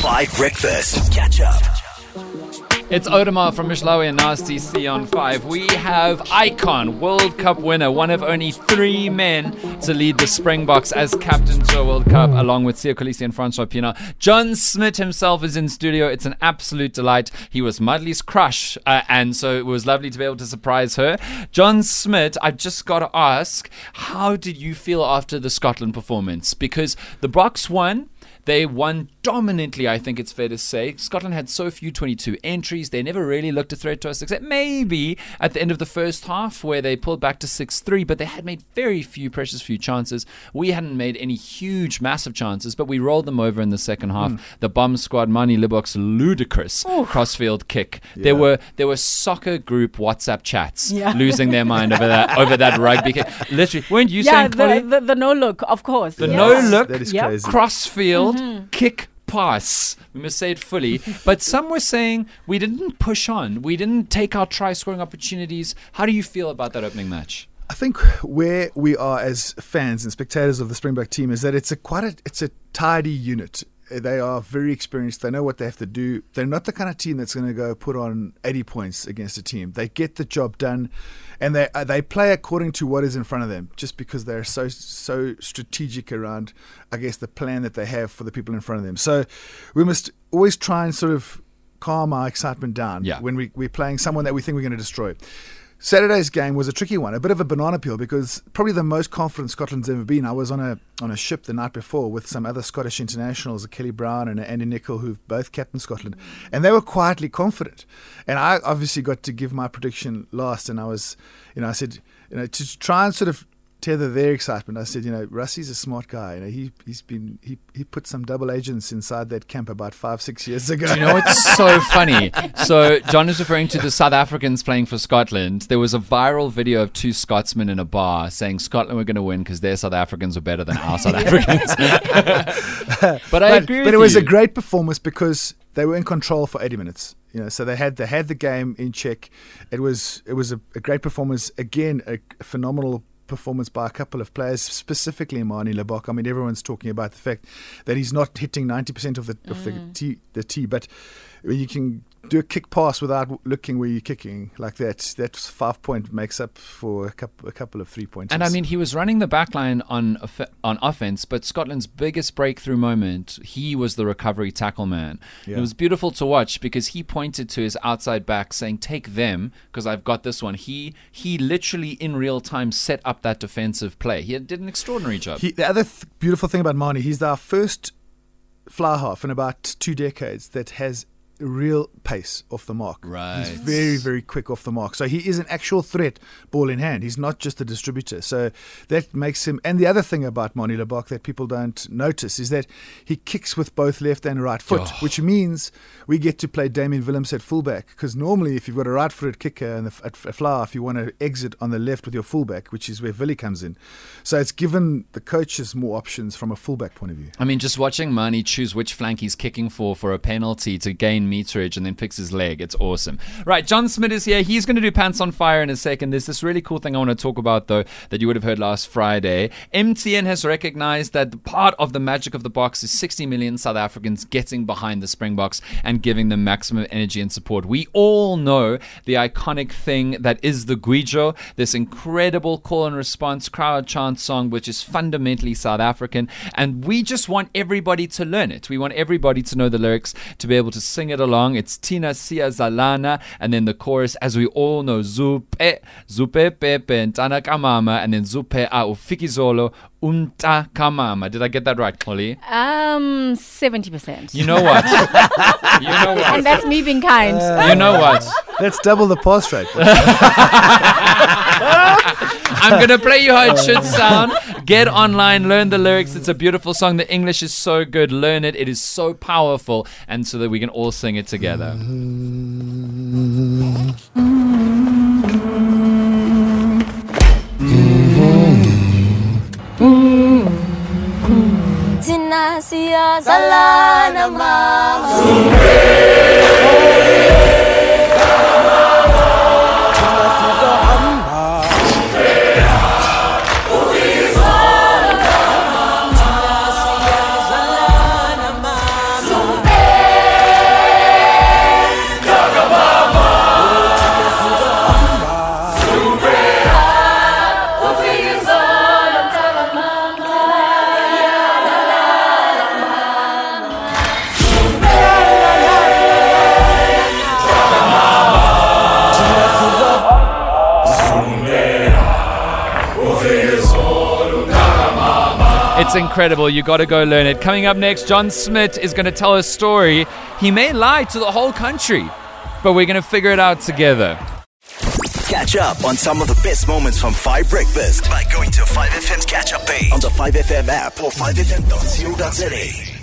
5 Breakfast. Catch up. It's Audemars from Mishlawi and Nasty C on 5. We have Icon, World Cup winner, one of only three men to lead the Springboks as captain to a World Cup, along with Siya Kolisi and Francois Pienaar. John Smit himself is in studio. It's an absolute delight. He was Mudley's crush, uh, and so it was lovely to be able to surprise her. John Smit, I just got to ask, how did you feel after the Scotland performance? Because the Boks won. They won dominantly, I think it's fair to say. Scotland had so few 22 entries. They never really looked a threat to us, except maybe at the end of the first half where they pulled back to 6 3, but they had made very few precious few chances. We hadn't made any huge, massive chances, but we rolled them over in the second half. Mm. The bomb squad, Manie Libbok's ludicrous crossfield kick. There were there were soccer group WhatsApp chats Yeah. losing their mind over that over that rugby kick. Literally, weren't you yeah, saying, the, the, the no look, of course. The yes. no look That is Yep. crazy. crossfield Mm-hmm. Mm. kick pass. We must say it fully. but some were saying we didn't push on. We didn't take our try scoring opportunities. How do you feel about that opening match? I think where we are as fans and spectators of the Springbok team is that it's a quite a it's a tidy unit. They are very experienced. They know what they have to do. They're not the kind of team that's going to go put on 80 points against a team. They get the job done, and they uh, they play according to what is in front of them. Just because they're so so strategic around, I guess, the plan that they have for the people in front of them. So we must always try and sort of calm our excitement down Yeah. when we, we're playing someone that we think we're going to destroy. Saturday's game was a tricky one, a bit of a banana peel because probably the most confident Scotland's ever been. I was on a on a ship the night before with some other Scottish internationals, Kelly Brown and Andy Nicol, who've both captained Scotland, and they were quietly confident. And I obviously got to give my prediction last, and I was, you know, I said, you know, to try and sort of tether their excitement. I said, you know, Rassie's a smart guy. You know, he he's been he he put some double agents inside that camp about five six years ago. Do you know it's so funny? So John is referring to the South Africans playing for Scotland. There was a viral video of two Scotsmen in a bar saying Scotland were going to win because their South Africans were better than our South Africans. but I but, agree but it was you. a great performance because they were in control for 80 minutes. You know, so they had they had the game in check. It was it was a, a great performance. Again, a, phenomenal performance by a couple of players, specifically Manie Libbok. I mean, everyone's talking about the fact that he's not hitting 90% of the of the mm. tee, the tee, but you can do a kick pass without looking where you're kicking like that, that five point makes up for a couple a couple of three points. And I mean, he was running the back line on on offense, but Scotland's biggest breakthrough moment, he was the recovery tackle man. Yeah. It was beautiful to watch because he pointed to his outside back, saying, "Take them, because I've got this one." He he literally in real time set up that defensive play. He did an extraordinary job. He, the other th- beautiful thing about Manie, he's our first fly half in about two decades that has real pace off the mark. Right. He's very, very quick off the mark. So he is an actual threat ball in hand. He's not just a distributor. So that makes him. And the other thing about Manie Libbok that people don't notice is that he kicks with both left and right foot, Oh. which means we get to play Damian Willemse at fullback. Because normally, if you've got a right footed kicker and at a fly if you want to exit on the left with your fullback, which is where Villy comes in. So it's given the coaches more options from a fullback point of view. I mean, just watching Manie choose which flank he's kicking for for a penalty to gain meterage and then fix his leg. It's awesome. Right, John Smit is here. He's going to do Pants on Fire in a second. There's this really cool thing I want to talk about, though, that you would have heard last Friday. MTN has recognized that part of the magic of the Boks is 60 million South Africans getting behind the Springboks and giving them maximum energy and support. We all know the iconic thing that is the gwijo, this incredible call and response crowd chant song, which is fundamentally South African. And we just want everybody to learn it. We want everybody to know the lyrics, to be able to sing it along. It's Tina Sia Zalana, and then the chorus, as we all know, Zupe, Zupe Pepe, Ntana Kamama, and then Zupe a Ufikizolo, Unta Kamama. Did I get that right, Holly? Um, 70%. You know what? you know what? and that's me being kind. You know what? Let's double the pass rate. I'm gonna play you how it should sound. Get online, learn the lyrics. It's a beautiful song. The English is so good. Learn it. It is so powerful, and so that we can all sing it together. It's incredible. You got to go learn it. Coming up next, John Smit is going to tell a story. He may lie to the whole country, but we're going to figure it out together. Catch up on some of the best moments from 5 Breakfast by going to 5FM's catch up page on the 5FM app or 5FM.co.za.